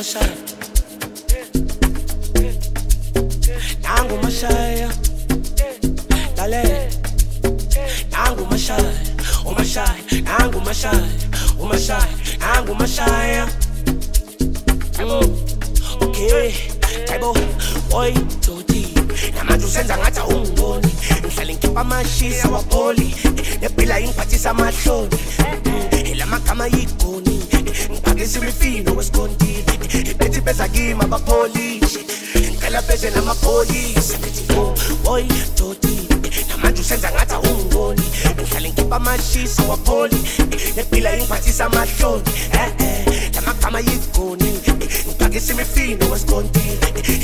nangu mashaya They be like parties on my show. Eh eh, them a fama yit koni. Nkage si me fi no es konti.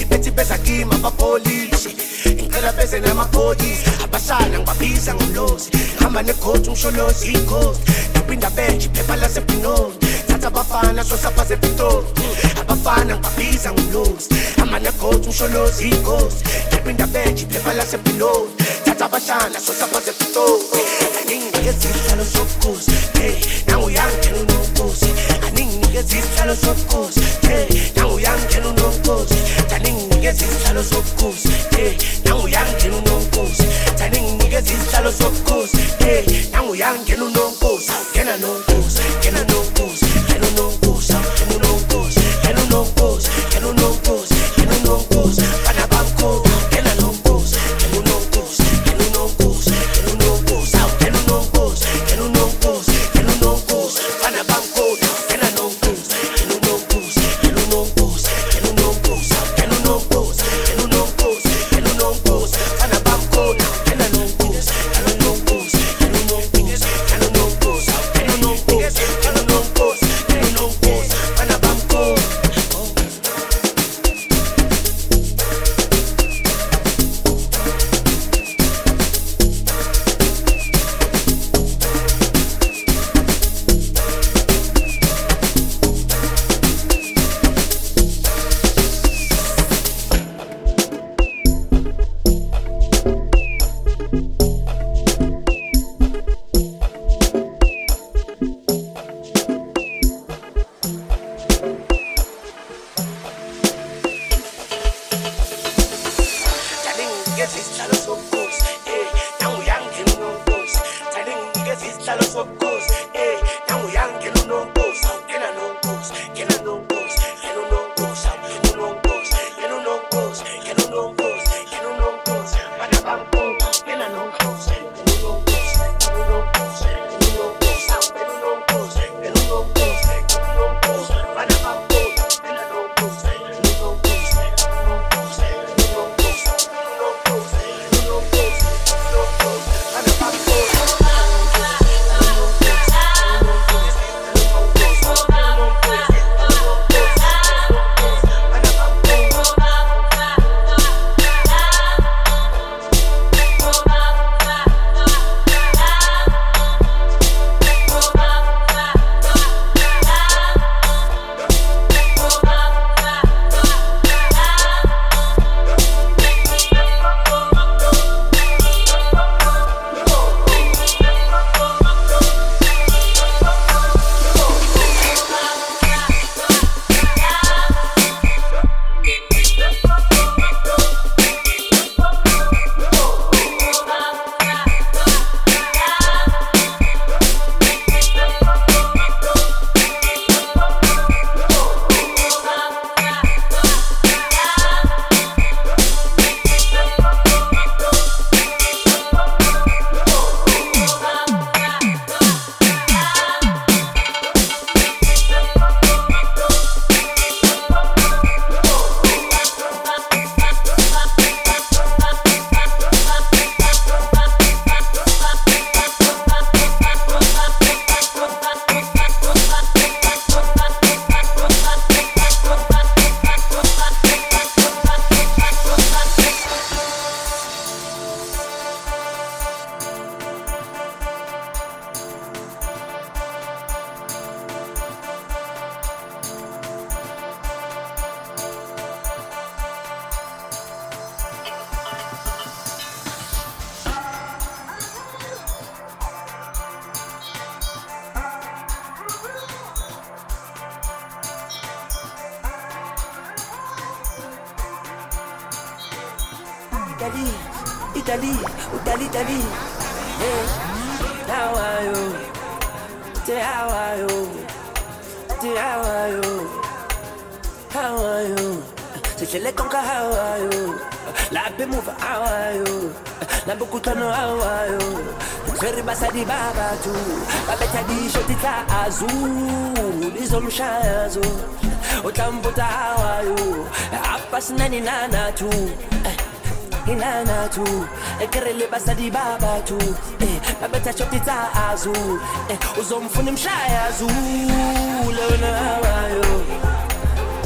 Ibeti eh, eh, besa ki ma pa polish. Eh, Nkela besa na ma police. Abashana ngwabisa ngolosi. Hamba ne coach umsholosi coast. Dapinda lá phepha. Abafana sosapha zepitoli abafana ngibabiza ngomlozi hamba nekhoti umsholozi ikhosi ngiphinda benje iphepha lasebhinoni thatha abashana sosapha zepitoli aninginikeza isihlalo sobukhosi hey nanguyangena unomkhosi aninginikeza isihlalo sobukhosi hey nanguyangena unomkhosi aninginikeza isihlalo sobukhosi hey nanguyangena unomkhosi aninginikeza isihlalo sobukhosi hey nanguyangena unomkhosi ngena nomkhosi ngena nomkhosi ngena unomkhosi sena nenana tu? Eh, Inana tu. E le basadi ba batho. E ba betha shoti tsa azul e uzomfuna imshaya azul wena hawayo.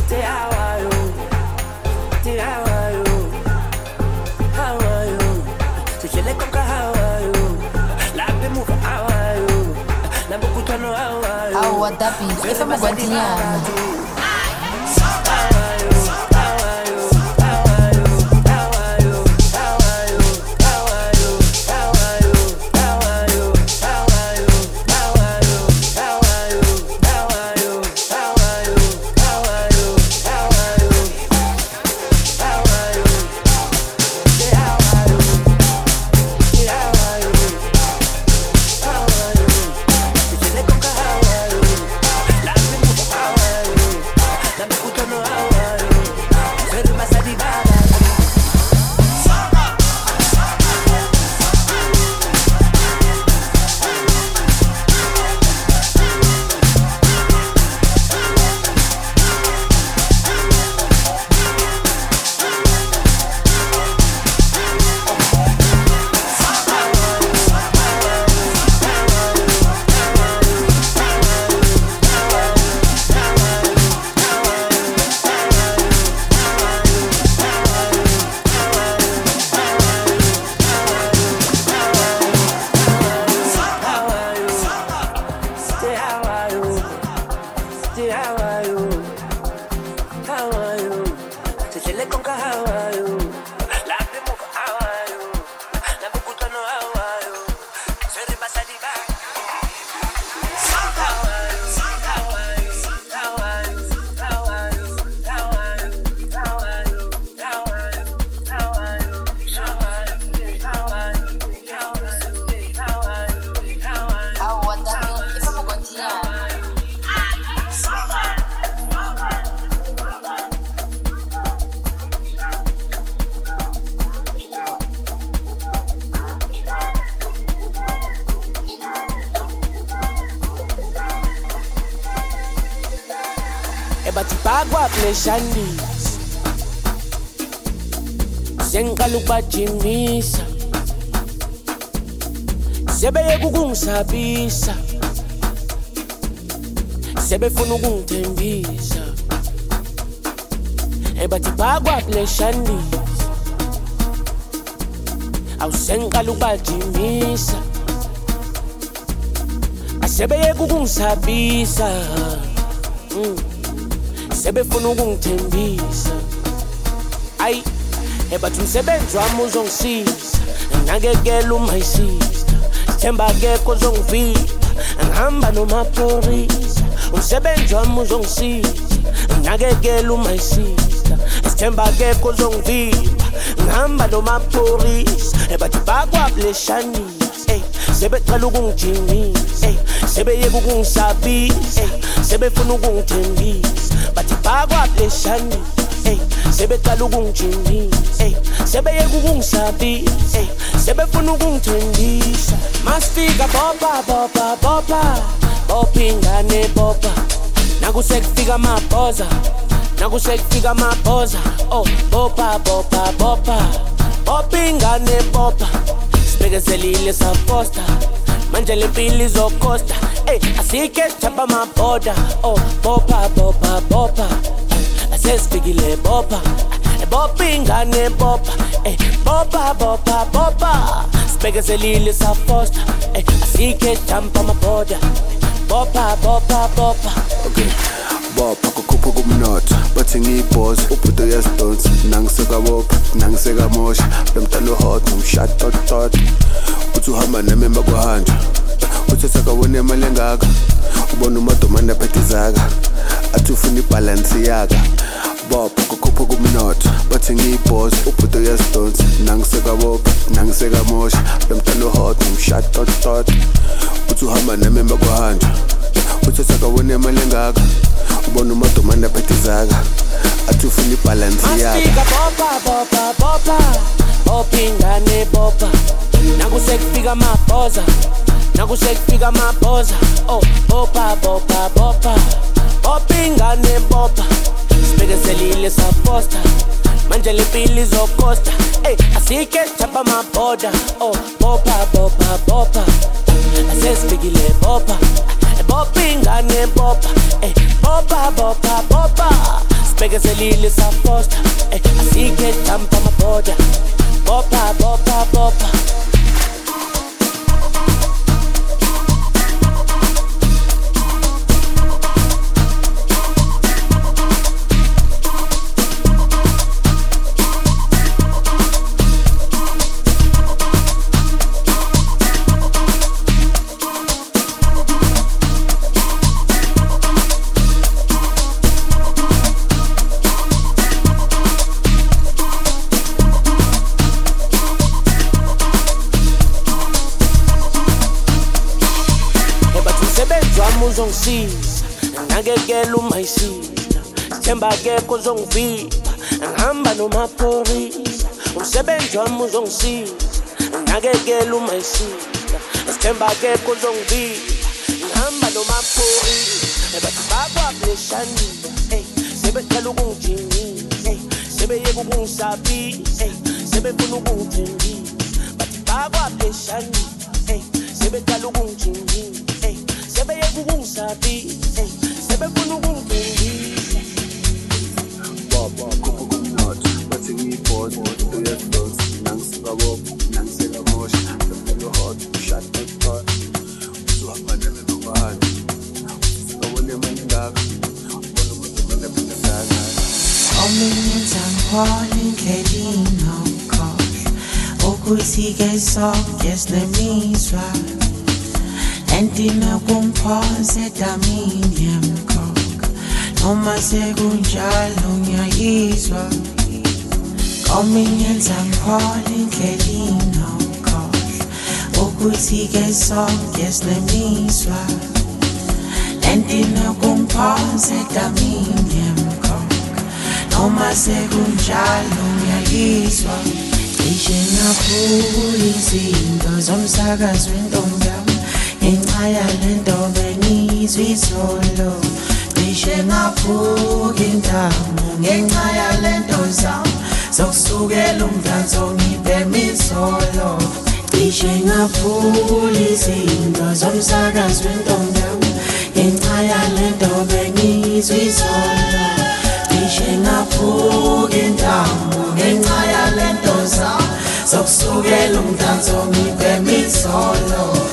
Te hawayo. Te hawayo. Hawayo. Sihlele konka hawayo. Lape muva hawayo. Nambokutwano hawayo. Awadabi efamagwadinyana pleshandis sengiqala ukubajimisa sebeyeka ukungisabisa sebefuna ukungithembisa. Ebathi bakwa pleshandis awusengiqala ukubajimisa asebeyeka ukungisabisa mm. Sebefuna ukungithembisa. Ayi ebathi umsebenzi wami uzongisiza. Nakekela uma sister sithemba akekho ozongivika ngihamba nomaphorisa umsebenzi wami uzongisiza. Nakekela uma sister sithemba akekho ozongivika ngihamba nomaphorisa ebathi bakwableshanisa ey sebecela ukungijimisa. Ey sebeyeka ukungisabisa. Ey sebefuna ukungithembisa. Bagwa pleshani Hey, sebe talugung chindi Hey, sebe yegugung sabi Hey, sebe funugung tundi Mastika bopa bopa bopa Bopingane bopa Nagusekifiga fica Nagusekifiga mapoza Oh, bopa bopa bopa Bopingane bopa Sbegezelile sa posta manje le mpilo izokhosta ey asike sithapha amabhoda oh bopa bopa bopa. Asesifikile bopa. Bopa ingane bopa. Ey bopa bopa bopa. Sibekezelile saposta ey asike sithapha amabhoda bopa bopa bopa. Okay bopha kukhupha kumnotho. Bathi ngiyibhozi ubhudo uyazidonsa. Nangisekabopha nangisekamosha lomntana uhot nomshatotot uthi uhamba nami emba kwahanjwa uthi sakawona imali engaka. Ubona umadomane aphethe izaka. Athi ufuna ibhalansi yaka. Bopha kukhupha kumnotho. Bathi ngiyibhozi ubhudo uyasidonsa nangisekabopha nangisekamosha lomntana uhot ngimshatotot uthi uhamba nami emakuhanjwa uthi sakabone imali engaka. Ubona umadomane aphethe izaka athi ufuna ibhalansi yaka Masifika bopa bopa bopa bopa ingane bopa nakusekufika amabhoza. Nakusekufika amabhoza. Oh bopa bopa bopa bopa ingane bopa sibekezelile safosta manje le mpilo izokosta. Ey asike chapa amabhoda. Oh bopa bopa bopa asesifikile bopa bopa ingane bopa ey bopa bopa bopa sibekezelile safosta ey asike chapa amabhoda bopa bopa bopa ebathi umsebenzi wami uzongisiza nakekela umayisiza themba akekho ozongivimba ngihamba nomaphorisa umsebenzi wami uzongisiza nakekela umayisiza sithemba akekho ozongivimba ngihamba nomaphorisa ebathi bakwableshanile ey sebecela ukungijingisa ey sebeyeka ukungisabisa ey sebefuna ukungithengisa bathi bakwableshanile ey sebecala ukungijingisa ey sebeyeka ukungisabisa ey Sentina kumphose damini e yamkhokha Noma sekunjalo ngiyayizwa Kominyenza ngiphole indlela inokhohlwa Ukuthi-ke sonke sinemizwa Sentina kumphose damini e yamkhokha Noma sekunjalo ngiyayizwa Cishe ngaphula izinto zomsakazwento In my island on my knees we solo Nishema puginta Ngenxa yale nto zam Zokusukela umdanso ngiphe misolo Cishe ngaphuli izinto zomsakazi wentombi yami Ngenxa yale nto bengizwa izolo Cishe ngaphuki intambo ngenxa yale nto zam Zokusukela umdanso ngiphe misolo.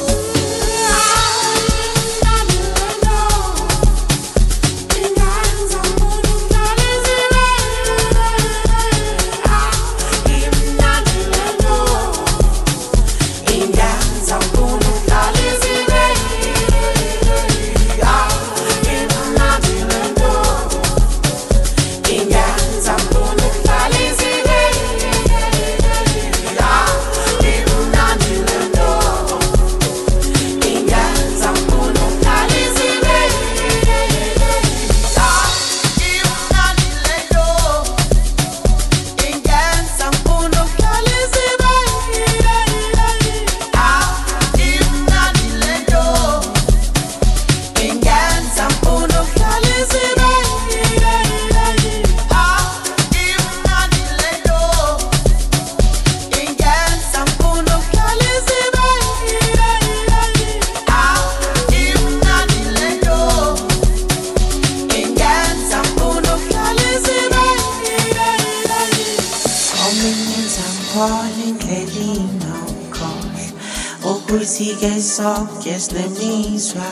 Ukuthi-ke sonke sinemizwa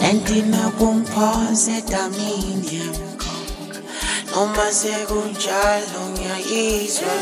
nentina kungiphoze damini yemkhokha noma sekunjalo ngiyayizwa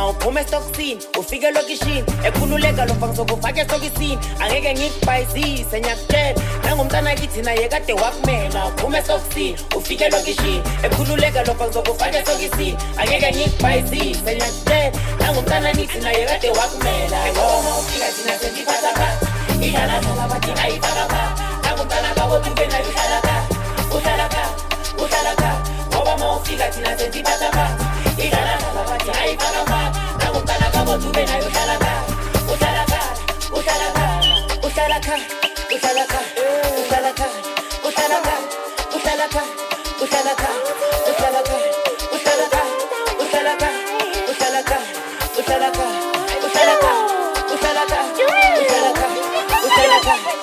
mawuphume estokisini ufike elokishini ekhululeka lo mfana sokufake estokisini. Angeke ngikubhayizise ngiyakutshela nangumntana kithi naye kade wakumela uphume estokisini ufike elokishini ekhululeka lo mfana sokufake estokisini. Angeke ngikubhayizise ngiyakutshela nangumntana nithi naye kade wakumela ngoba ufika thina sendiphatha phansi. Idlaladlala bathi ayifaka phansi. Nangumntana kawotuke naye uhlala phansi. Uhlala phansi uhlala phansi. Ngoba ma ufika thina sendiphatha phansi. Idlaladlala bathi ayifaka phansi khaya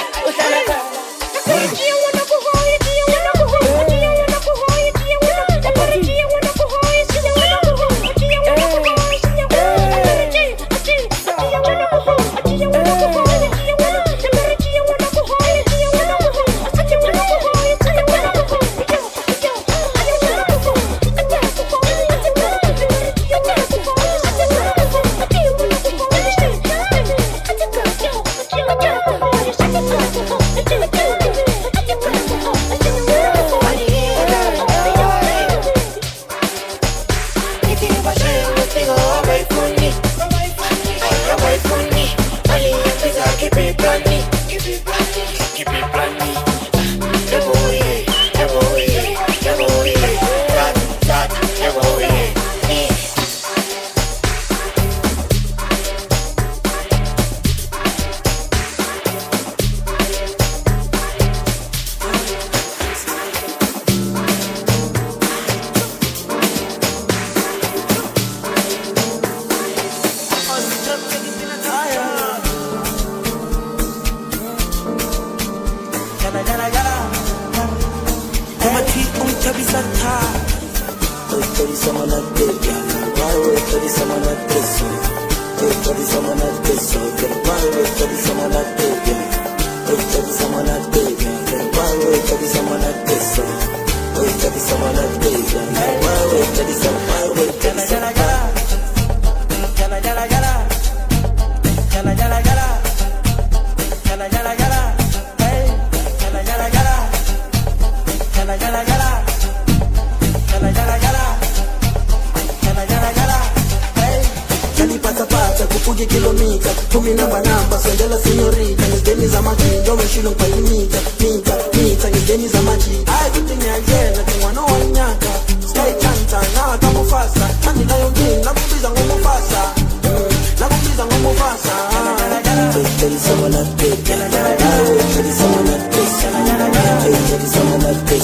Deli zamanat pek Deli zamanat pek Deli zamanat pek Deli zamanat pek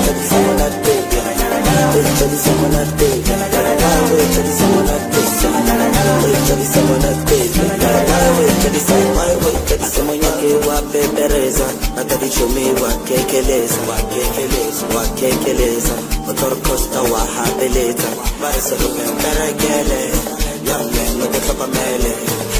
Deli zamanat pek Deli zamanat pek Deli zamanat pek Deli zamanat pek Semanya kewa bebereza Natali chumiwa kekeleza Wa kekeleza Otorkosta wa habeleza Barisa lume mberegele Young man, look at the mele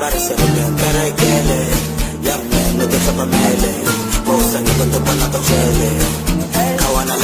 Parecerme pero quiere no te sepa mele Pousan y cuando pana to chele Kawana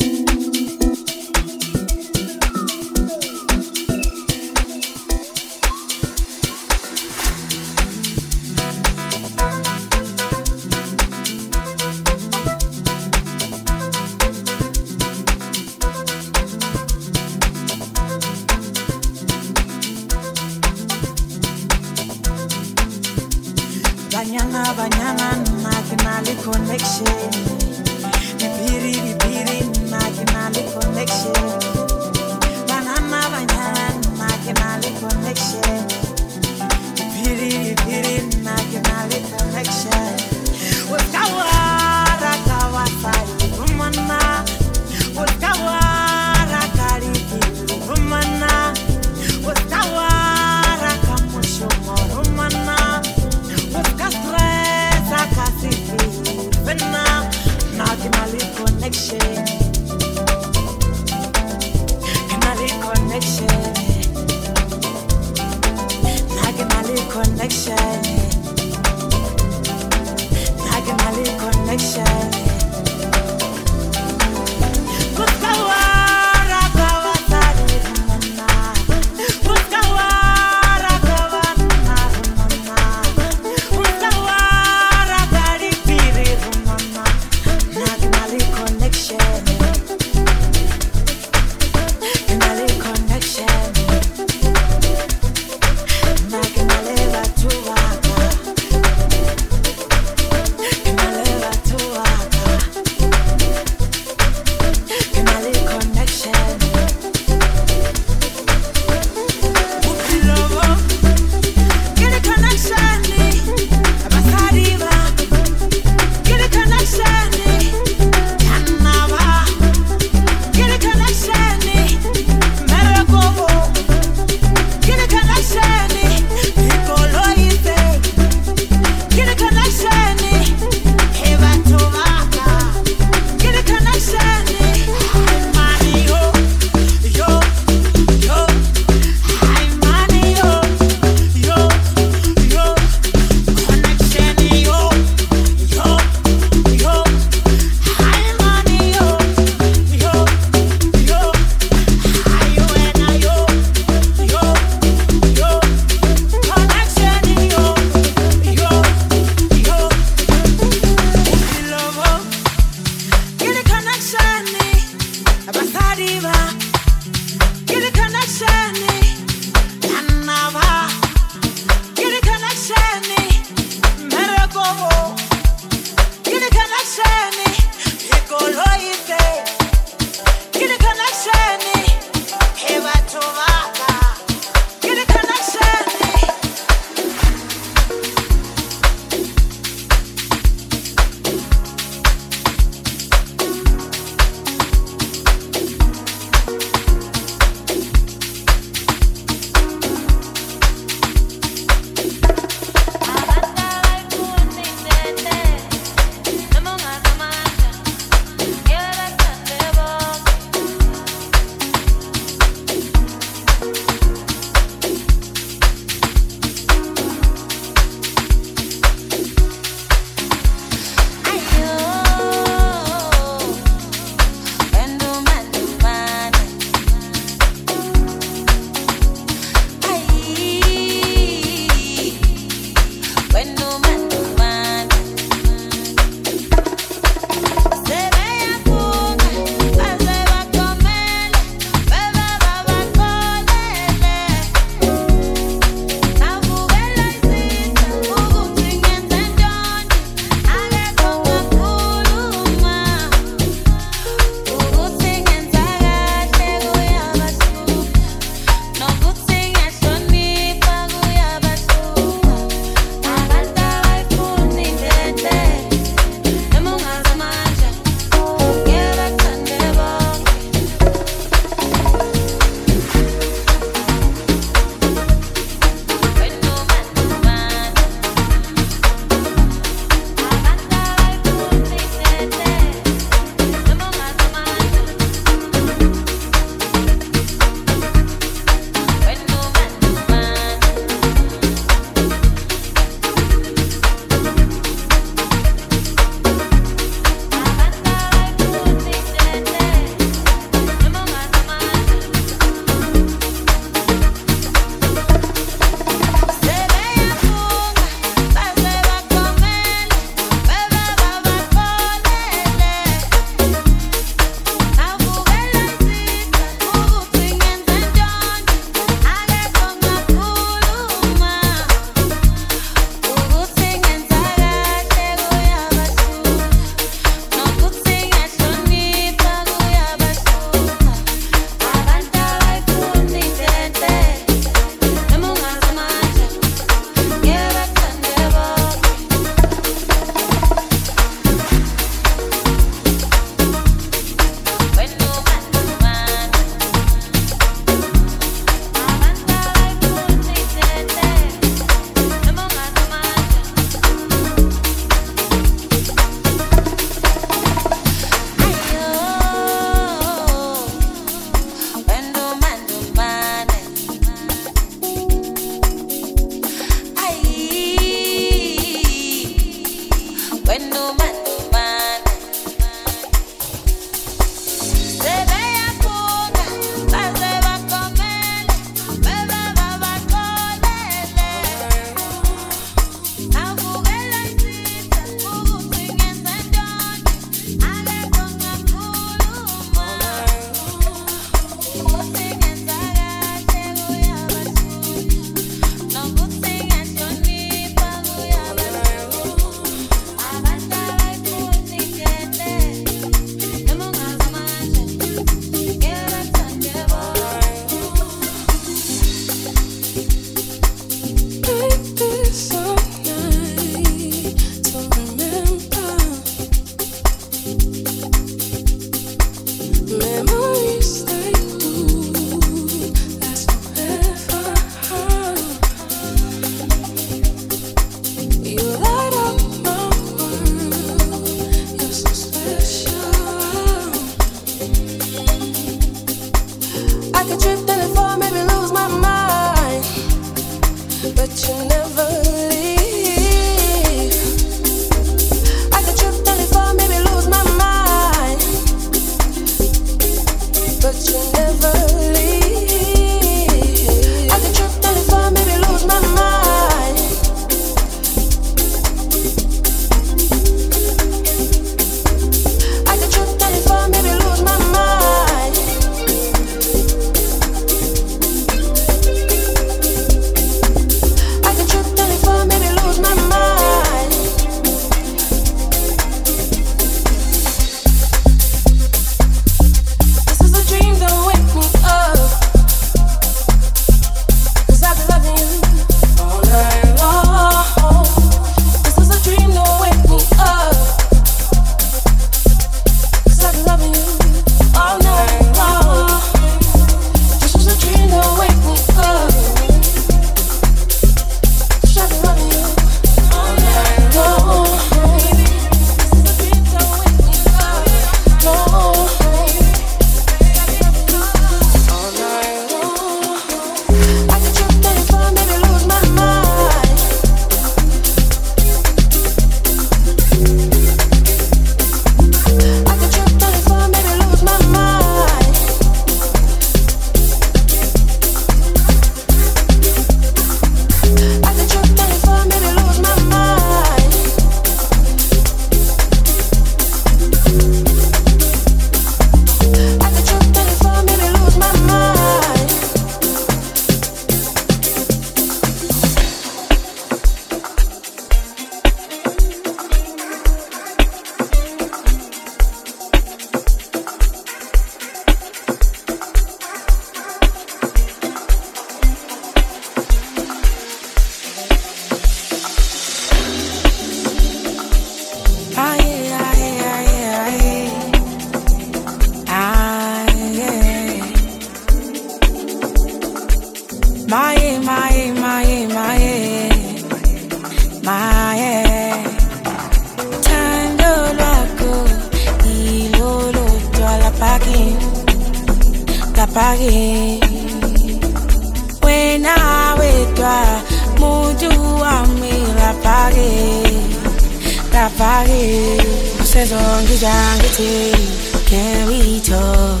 can we talk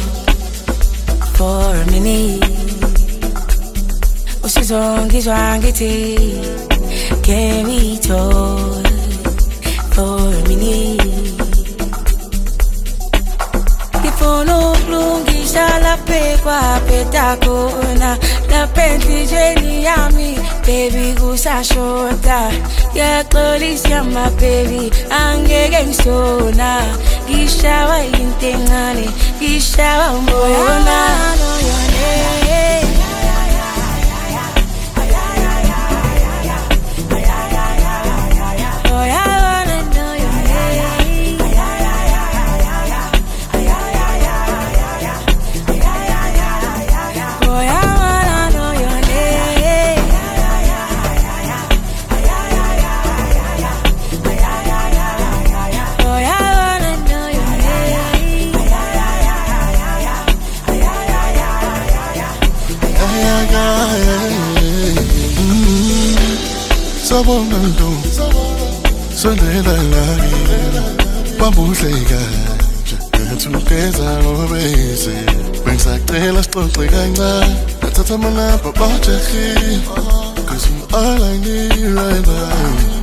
for a minute. Usizongizwa ngithi can we talk for a minute laphe kwaphetha khona. Lapha enhliziyweni yami baby kusashoda. Ngiyaxolisa mabebi angeke ngisona. Ngishawa yinto encane ngishawa umbona Sabona ndo Sonela lari Bamuhle kanje Ngethukeza ngobese Bengisacela sixoxe kancane Nathatha amanamba bajahi Cause all I need right now